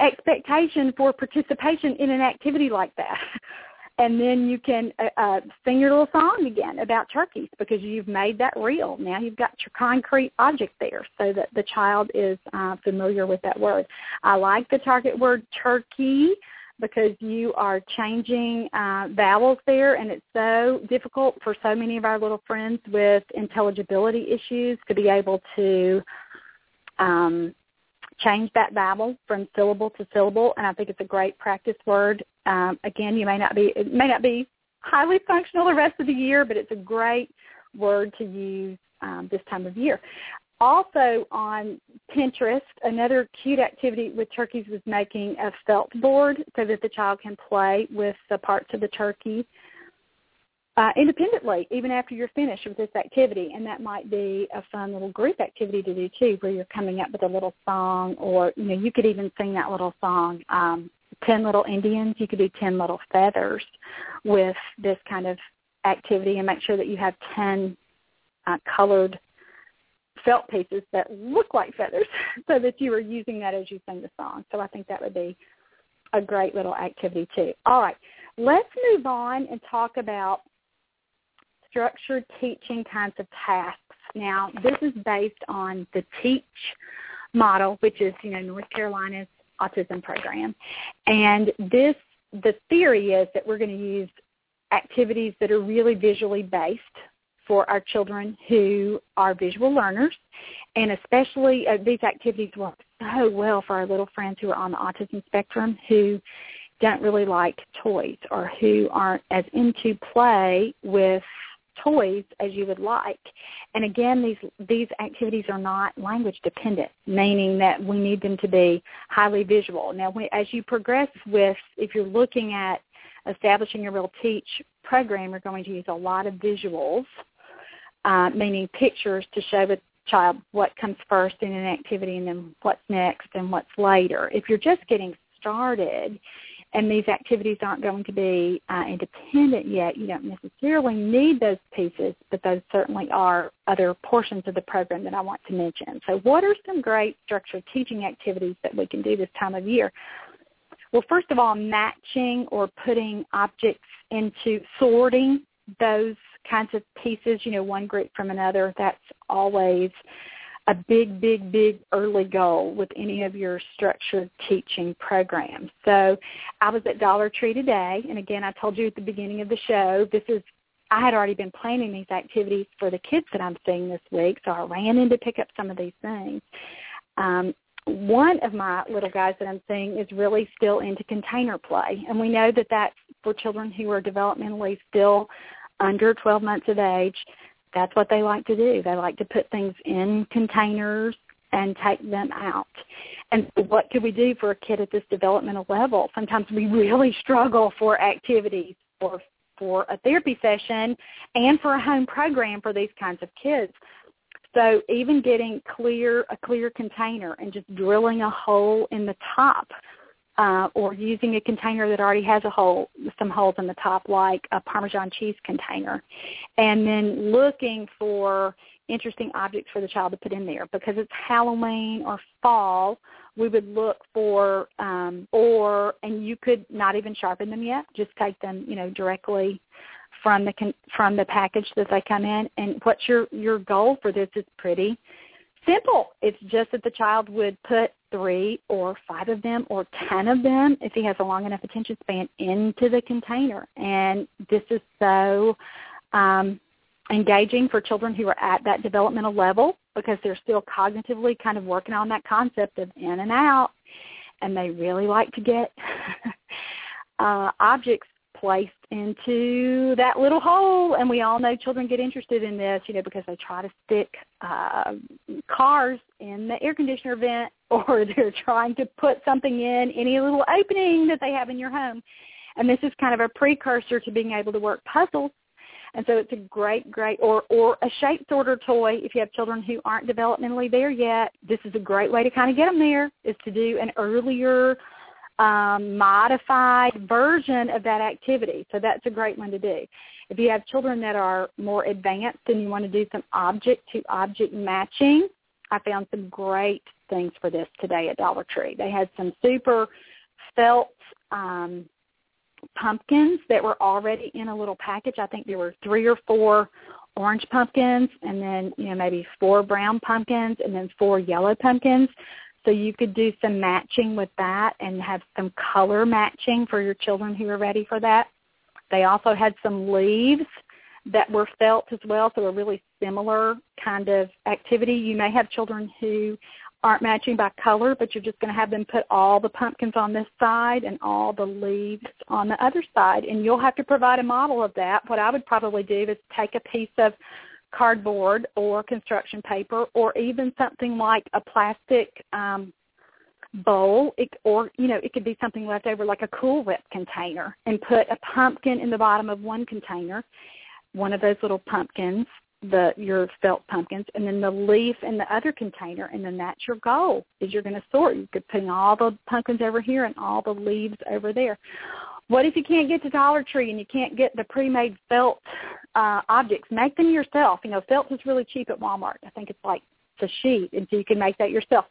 expectation for participation in an activity like that. and then you can uh, uh, sing your little song again about turkeys because you've made that real. Now you've got your concrete object there so that the child is uh, familiar with that word. I like the target word turkey because you are changing uh, vowels there, and it's so difficult for so many of our little friends with intelligibility issues to be able to um, change that vowel from syllable to syllable, and I think it's a great practice word. Um, again, you may not be it may not be highly functional the rest of the year, but it's a great word to use um, this time of year. Also on Pinterest, another cute activity with turkeys was making a felt board so that the child can play with the parts of the turkey uh, independently, even after you're finished with this activity. And that might be a fun little group activity to do too, where you're coming up with a little song, or you know, you could even sing that little song. Um, ten little Indians. You could do ten little feathers with this kind of activity, and make sure that you have ten uh, colored felt pieces that look like feathers so that you are using that as you sing the song. So I think that would be a great little activity too. All right, let's move on and talk about structured teaching kinds of tasks. Now, this is based on the TEACCH model, which is, you know, North Carolina's autism program. And this, the theory is that we're going to use activities that are really visually based for our children who are visual learners, and especially uh, these activities work so well for our little friends who are on the autism spectrum who don't really like toys or who aren't as into play with toys as you would like. And again, these these activities are not language dependent, meaning that we need them to be highly visual. Now, as you progress with, if you're looking at establishing a real TEACCH program, you're going to use a lot of visuals uh, meaning pictures to show the child what comes first in an activity and then what's next and what's later. If you're just getting started and these activities aren't going to be uh, independent yet, you don't necessarily need those pieces, but those certainly are other portions of the program that I want to mention. So what are some great structured teaching activities that we can do this time of year? Well, first of all, matching or putting objects into sorting those kinds of pieces, you know, one group from another, that's always a big, big, big early goal with any of your structured teaching programs. So I was at Dollar Tree today, and again, I told you at the beginning of the show, this is I had already been planning these activities for the kids that I'm seeing this week, so I ran in to pick up some of these things. Um, one of my little guys that I'm seeing is really still into container play, and we know that that's for children who are developmentally still under 12 months of age, that's what they like to do. They like to put things in containers and take them out. And so what can we do for a kid at this developmental level? Sometimes we really struggle for activities or for a therapy session and for a home program for these kinds of kids. So even getting clear a clear container and just drilling a hole in the top uh, or using a container that already has a hole, some holes in the top, like a Parmesan cheese container, and then looking for interesting objects for the child to put in there. Because it's Halloween or fall, we would look for, um, or and you could not even sharpen them yet, just take them, you know, directly from the con- from the package that they come in. And what's your your goal for this is pretty simple. It's just that the child would put three or five of them or ten of them, if he has a long enough attention span, into the container. And this is so um, engaging for children who are at that developmental level because they're still cognitively kind of working on that concept of in and out. And they really like to get uh, objects placed into that little hole and we all know children get interested in this you know because they try to stick uh cars in the air conditioner vent or they're trying to put something in any little opening that they have in your home. And this is kind of a precursor to being able to work puzzles. And so it's a great great or or a shape sorter toy if you have children who aren't developmentally there yet. This is a great way to kind of get them there is to do an earlier um, modified version of that activity. So that's a great one to do. If you have children that are more advanced and you want to do some object-to-object matching, I found some great things for this today at Dollar Tree. They had some super felt um, pumpkins that were already in a little package. I think there were three or four orange pumpkins and then, you know, maybe four brown pumpkins and then four yellow pumpkins. So you could do some matching with that and have some color matching for your children who are ready for that. They also had some leaves that were felt as well, so a really similar kind of activity. You may have children who aren't matching by color, but you're just going to have them put all the pumpkins on this side and all the leaves on the other side. And you'll have to provide a model of that. What I would probably do is take a piece of cardboard or construction paper or even something like a plastic um, bowl. It, or you know it could be something left over like a cool whip container and put a pumpkin in the bottom of one container one of those little pumpkins the your felt pumpkins and then the leaf in the other container and then that's your goal is you're going to sort. You could put all the pumpkins over here and all the leaves over there what if you can't get to dollar tree and you can't get the pre-made felt uh objects? Make them yourself. You know felt is really cheap at walmart. I think it's like a sheet and so you can make that yourself.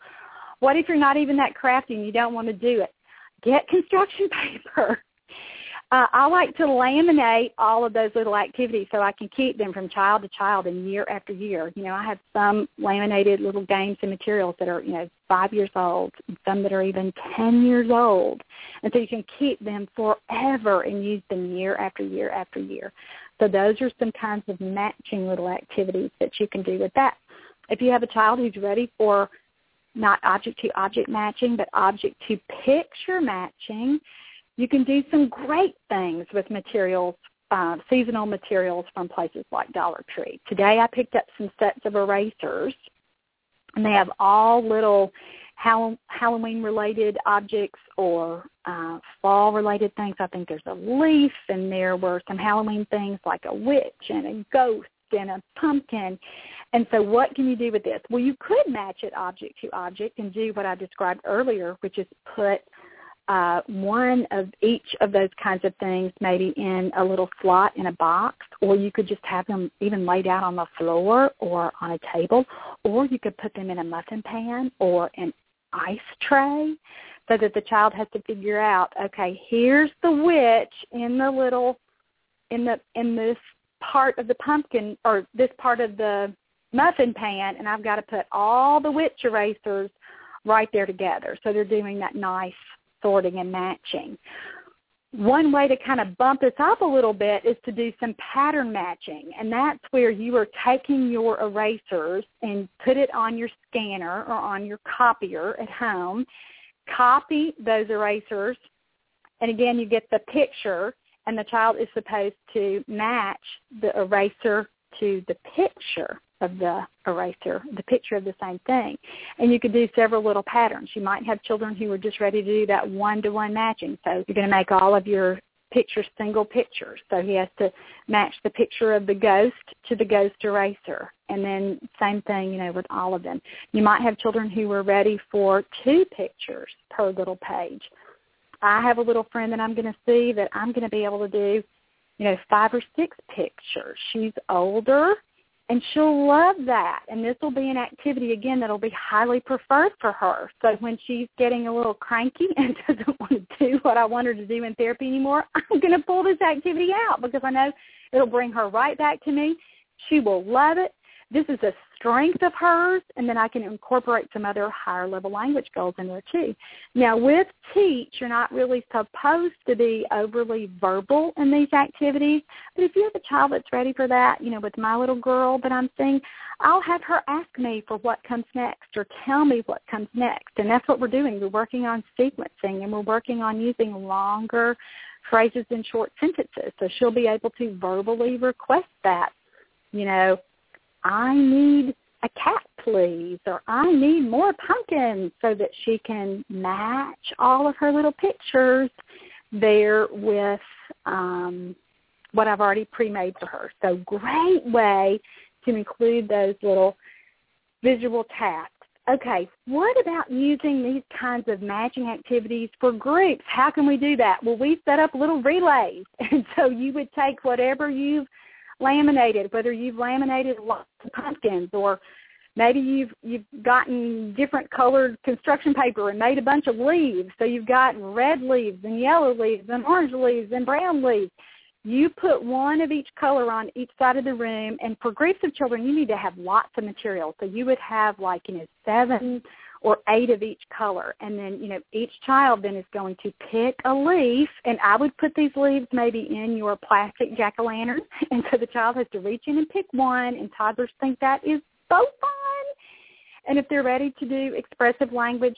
What if you're not even that crafty and you don't want to do it? Get construction paper uh, I like to laminate all of those little activities so I can keep them from child to child and year after year. You know, I have some laminated little games and materials that are, you know, five years old, and some that are even 10 years old. And so you can keep them forever and use them year after year after year. So those are some kinds of matching little activities that you can do with that. If you have a child who's ready for not object to object matching, but object to picture matching, you can do some great things with materials, uh, seasonal materials from places like Dollar Tree. Today I picked up some sets of erasers, and they have all little Halloween related objects or uh, fall related things. I think there's a leaf and there were some Halloween things like a witch and a ghost and a pumpkin. And so what can you do with this? Well, you could match it object to object and do what I described earlier, which is put uh, one of each of those kinds of things maybe in a little slot in a box, or you could just have them even laid out on the floor or on a table, or you could put them in a muffin pan or an ice tray so that the child has to figure out, okay, here's the witch in the little in the in this part of the pumpkin or this part of the muffin pan and I've got to put all the witch erasers right there together. So they're doing that nice sorting and matching. One way to kind of bump this up a little bit is to do some pattern matching, and that's where you are taking your erasers and put it on your scanner or on your copier at home, copy those erasers, and again you get the picture, and the child is supposed to match the eraser to the picture of the eraser, the picture of the same thing. And you could do several little patterns. You might have children who are just ready to do that one-to-one matching. So you're going to make all of your pictures single pictures. So he has to match the picture of the ghost to the ghost eraser. And then same thing, you know, with all of them. You might have children who are ready for two pictures per little page. I have a little friend that I'm going to see that I'm going to be able to do, you know, five or six pictures. She's older and she'll love that. And this will be an activity again that'll be highly preferred for her. So when she's getting a little cranky and doesn't want to do what I want her to do in therapy anymore, I'm going to pull this activity out because I know it'll bring her right back to me. She will love it this is a strength of hers, and then I can incorporate some other higher level language goals in there too. Now with TEACCH, you're not really supposed to be overly verbal in these activities, but if you have a child that's ready for that, you know, with my little girl that I'm seeing, I'll have her ask me for what comes next or tell me what comes next. And that's what we're doing. We're working on sequencing and we're working on using longer phrases in short sentences. So she'll be able to verbally request that. You know, I need a cat, please, or I need more pumpkins so that she can match all of her little pictures there with um, what I've already pre-made for her. So great way to include those little visual tasks. okay, what about using these kinds of matching activities for groups? How can we do that? Well, we set up little relays. And so you would take whatever you've laminated, whether you've laminated lots of pumpkins or maybe you've you've gotten different colored construction paper and made a bunch of leaves. So you've got red leaves and yellow leaves and orange leaves and brown leaves. You put one of each color on each side of the room, and for groups of children, you need to have lots of material. So you would have like you know seven or eight of each color, and then you know each child then is going to pick a leaf, and I would put these leaves maybe in your plastic jack o' lantern, and so the child has to reach in and pick one, and toddlers think that is so fun. And if they're ready to do expressive language,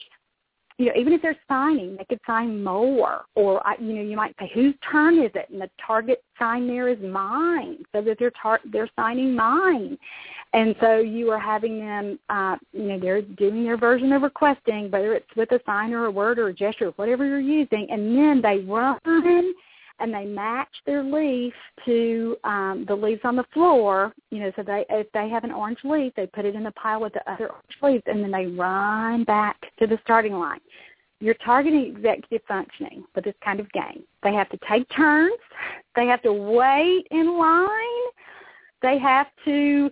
you know, even if they're signing, they could sign more. Or, you know, you might say, whose turn is it? And the target sign there is mine, so that they're tar- they're signing mine. And so you are having them, uh, you know, they're doing their version of requesting, whether it's with a sign or a word or a gesture, whatever you're using, and then they run and they match their leaf to um, the leaves on the floor. You know, so they if they have an orange leaf, they put it in the pile with the other orange leaves, and then they run back to the starting line. You're targeting executive functioning with this kind of game. They have to take turns. They have to wait in line. They have to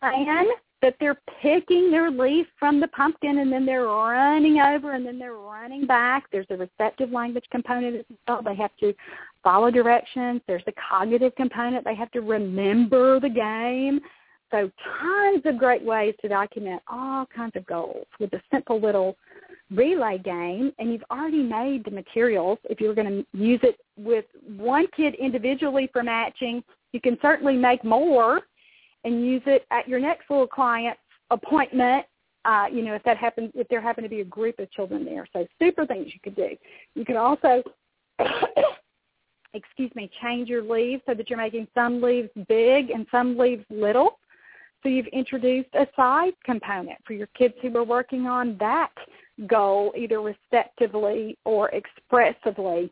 plan that they're picking their leaf from the pumpkin and then they're running over and then they're running back. There's a receptive language component as well. They have to follow directions. There's a cognitive component. They have to remember the game. So tons of great ways to document all kinds of goals with a simple little relay game. And you've already made the materials. If you're going to use it with one kid individually for matching, you can certainly make more and use it at your next little client appointment. Uh, you know, if that happens, if there happen to be a group of children there, so super things you could do. You could also, excuse me, change your leaves so that you're making some leaves big and some leaves little. So you've introduced a size component for your kids who are working on that goal, either receptively or expressively.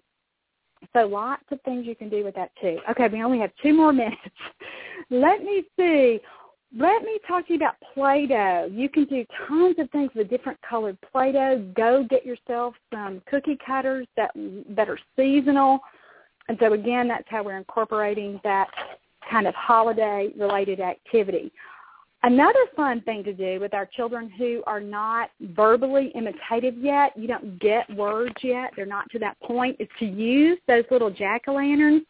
So lots of things you can do with that too. Okay, we only have two more minutes. Let me see. Let me talk to you about Play-Doh. You can do tons of things with different colored Play-Doh. Go get yourself some cookie cutters that that are seasonal. And so again, that's how we're incorporating that kind of holiday related activity. Another fun thing to do with our children who are not verbally imitative yet, you don't get words yet, they're not to that point, is to use those little jack-o'-lanterns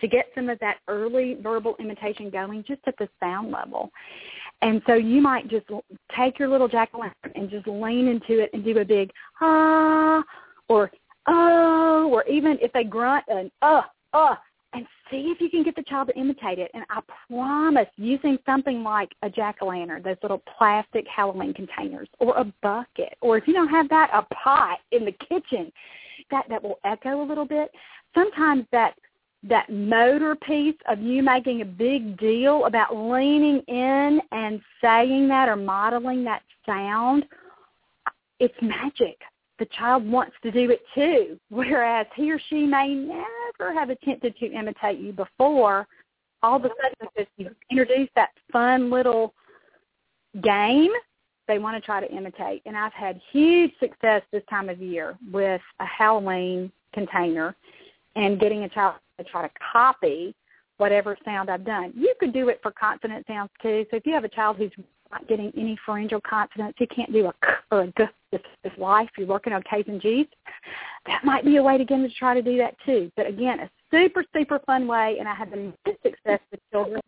to get some of that early verbal imitation going just at the sound level. And so you might just take your little jack-o'-lantern and just lean into it and do a big ah or oh, or even if they grunt an uh, uh, see if you can get the child to imitate it. And I promise using something like a jack-o'-lantern, those little plastic Halloween containers, or a bucket, or if you don't have that, a pot in the kitchen, that, that will echo a little bit. Sometimes that that motor piece of you making a big deal about leaning in and saying that or modeling that sound, it's magic the child wants to do it too, whereas he or she may never have attempted to imitate you before. All of a sudden, because you introduce that fun little game, they want to try to imitate. And I've had huge success this time of year with a Halloween container and getting a child to try to copy whatever sound I've done. You could do it for consonant sounds too. So if you have a child who's not getting any pharyngeal consonants, he can't do a k or a g with his life, you're working on K's and G's, that might be a way to get him to try to do that too. But again, a super, super fun way, and I have been success with children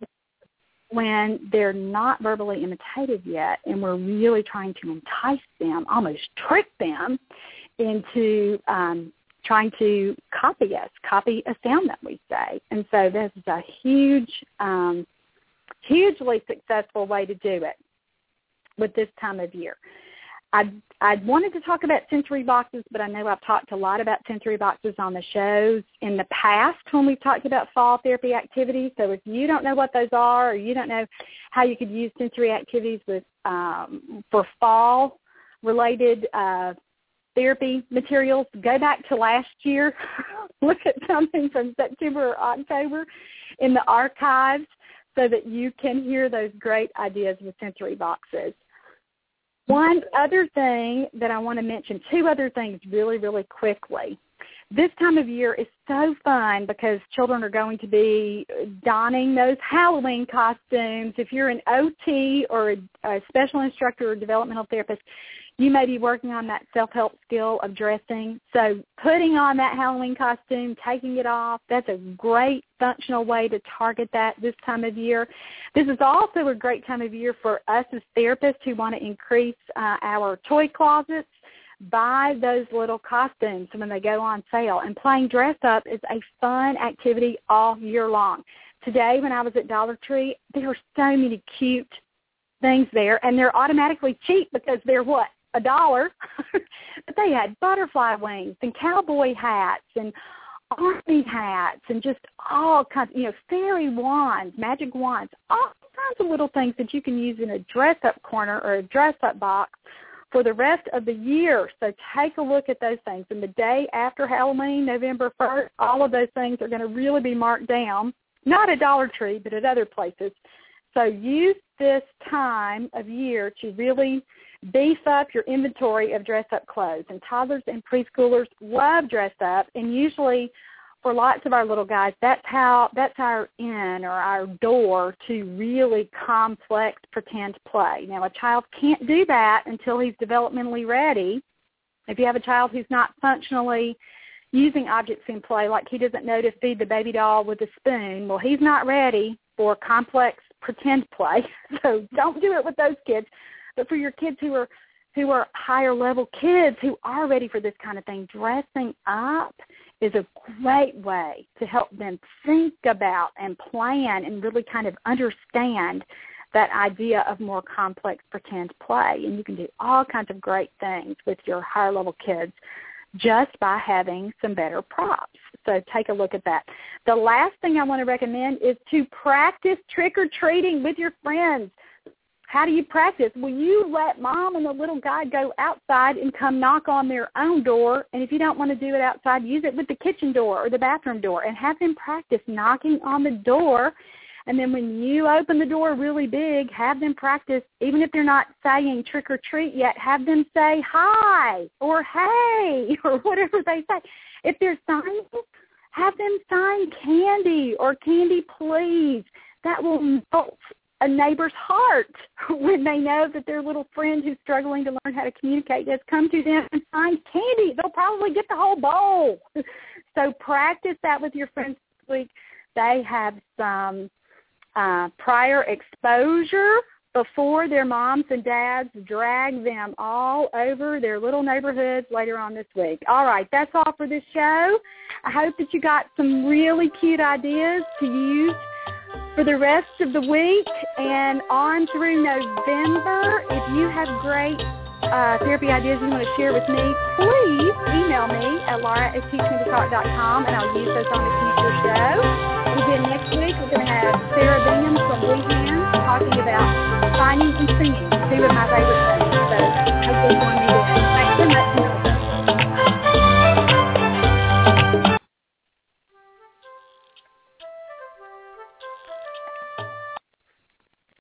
when they're not verbally imitative yet, and we're really trying to entice them, almost trick them into um, trying to copy us, copy a sound that we say. And so this is a huge, um, hugely successful way to do it with this time of year. I I wanted to talk about sensory boxes, but I know I've talked a lot about sensory boxes on the shows in the past when we've talked about fall therapy activities. So if you don't know what those are, or you don't know how you could use sensory activities with um, for fall related uh, therapy materials, go back to last year, look at something from September or October in the archives so that you can hear those great ideas with sensory boxes. One other thing that I want to mention, two other things really, really quickly. This time of year is so fun because children are going to be donning those Halloween costumes. If you're an OT or a, a special instructor or developmental therapist, you may be working on that self-help skill of dressing. So putting on that Halloween costume, taking it off, that's a great functional way to target that this time of year. This is also a great time of year for us as therapists who want to increase uh, our toy closets buy those little costumes when they go on sale. And playing dress up is a fun activity all year long. Today when I was at Dollar Tree, there were so many cute things there and they're automatically cheap because they're what? A dollar. but they had butterfly wings and cowboy hats and army hats and just all kinds, you know, fairy wands, magic wands, all kinds of little things that you can use in a dress-up corner or a dress-up box for the rest of the year. So take a look at those things. And the day after Halloween, November 1st, all of those things are going to really be marked down, not at Dollar Tree, but at other places. So use this time of year to really beef up your inventory of dress-up clothes. And toddlers and preschoolers love dress up, and usually for lots of our little guys, that's how that's our in or our door to really complex pretend play. Now, a child can't do that until he's developmentally ready. If you have a child who's not functionally using objects in play, like he doesn't know to feed the baby doll with a spoon, well, he's not ready for complex pretend play. So don't do it with those kids. But for your kids who are who are higher level kids who are ready for this kind of thing, dressing up is a great way to help them think about and plan and really kind of understand that idea of more complex pretend play. And you can do all kinds of great things with your higher level kids just by having some better props. So take a look at that. The last thing I want to recommend is to practice trick-or-treating with your friends. How do you practice? Well, you let mom and the little guy go outside and come knock on their own door. And if you don't want to do it outside, use it with the kitchen door or the bathroom door and have them practice knocking on the door. And then when you open the door really big, have them practice, even if they're not saying trick or treat yet, have them say hi or hey or whatever they say. If they're signing, have them sign candy or candy please. That will melt a neighbor's heart when they know that their little friend who's struggling to learn how to communicate has come to them and find candy. They'll probably get the whole bowl. so practice that with your friends this week. They have some uh, prior exposure before their moms and dads drag them all over their little neighborhoods later on this week. All right, that's all for this show. I hope that you got some really cute ideas to use for the rest of the week and on through November. If you have great uh, therapy ideas you want to share with me, please email me at laura at teachmetotalk.com and I'll use those on a future show. Again, next week we're going to have Sarah Bingham from WeeHands talking about signing and singing, two of my favorite things. So join me then. Thanks so much.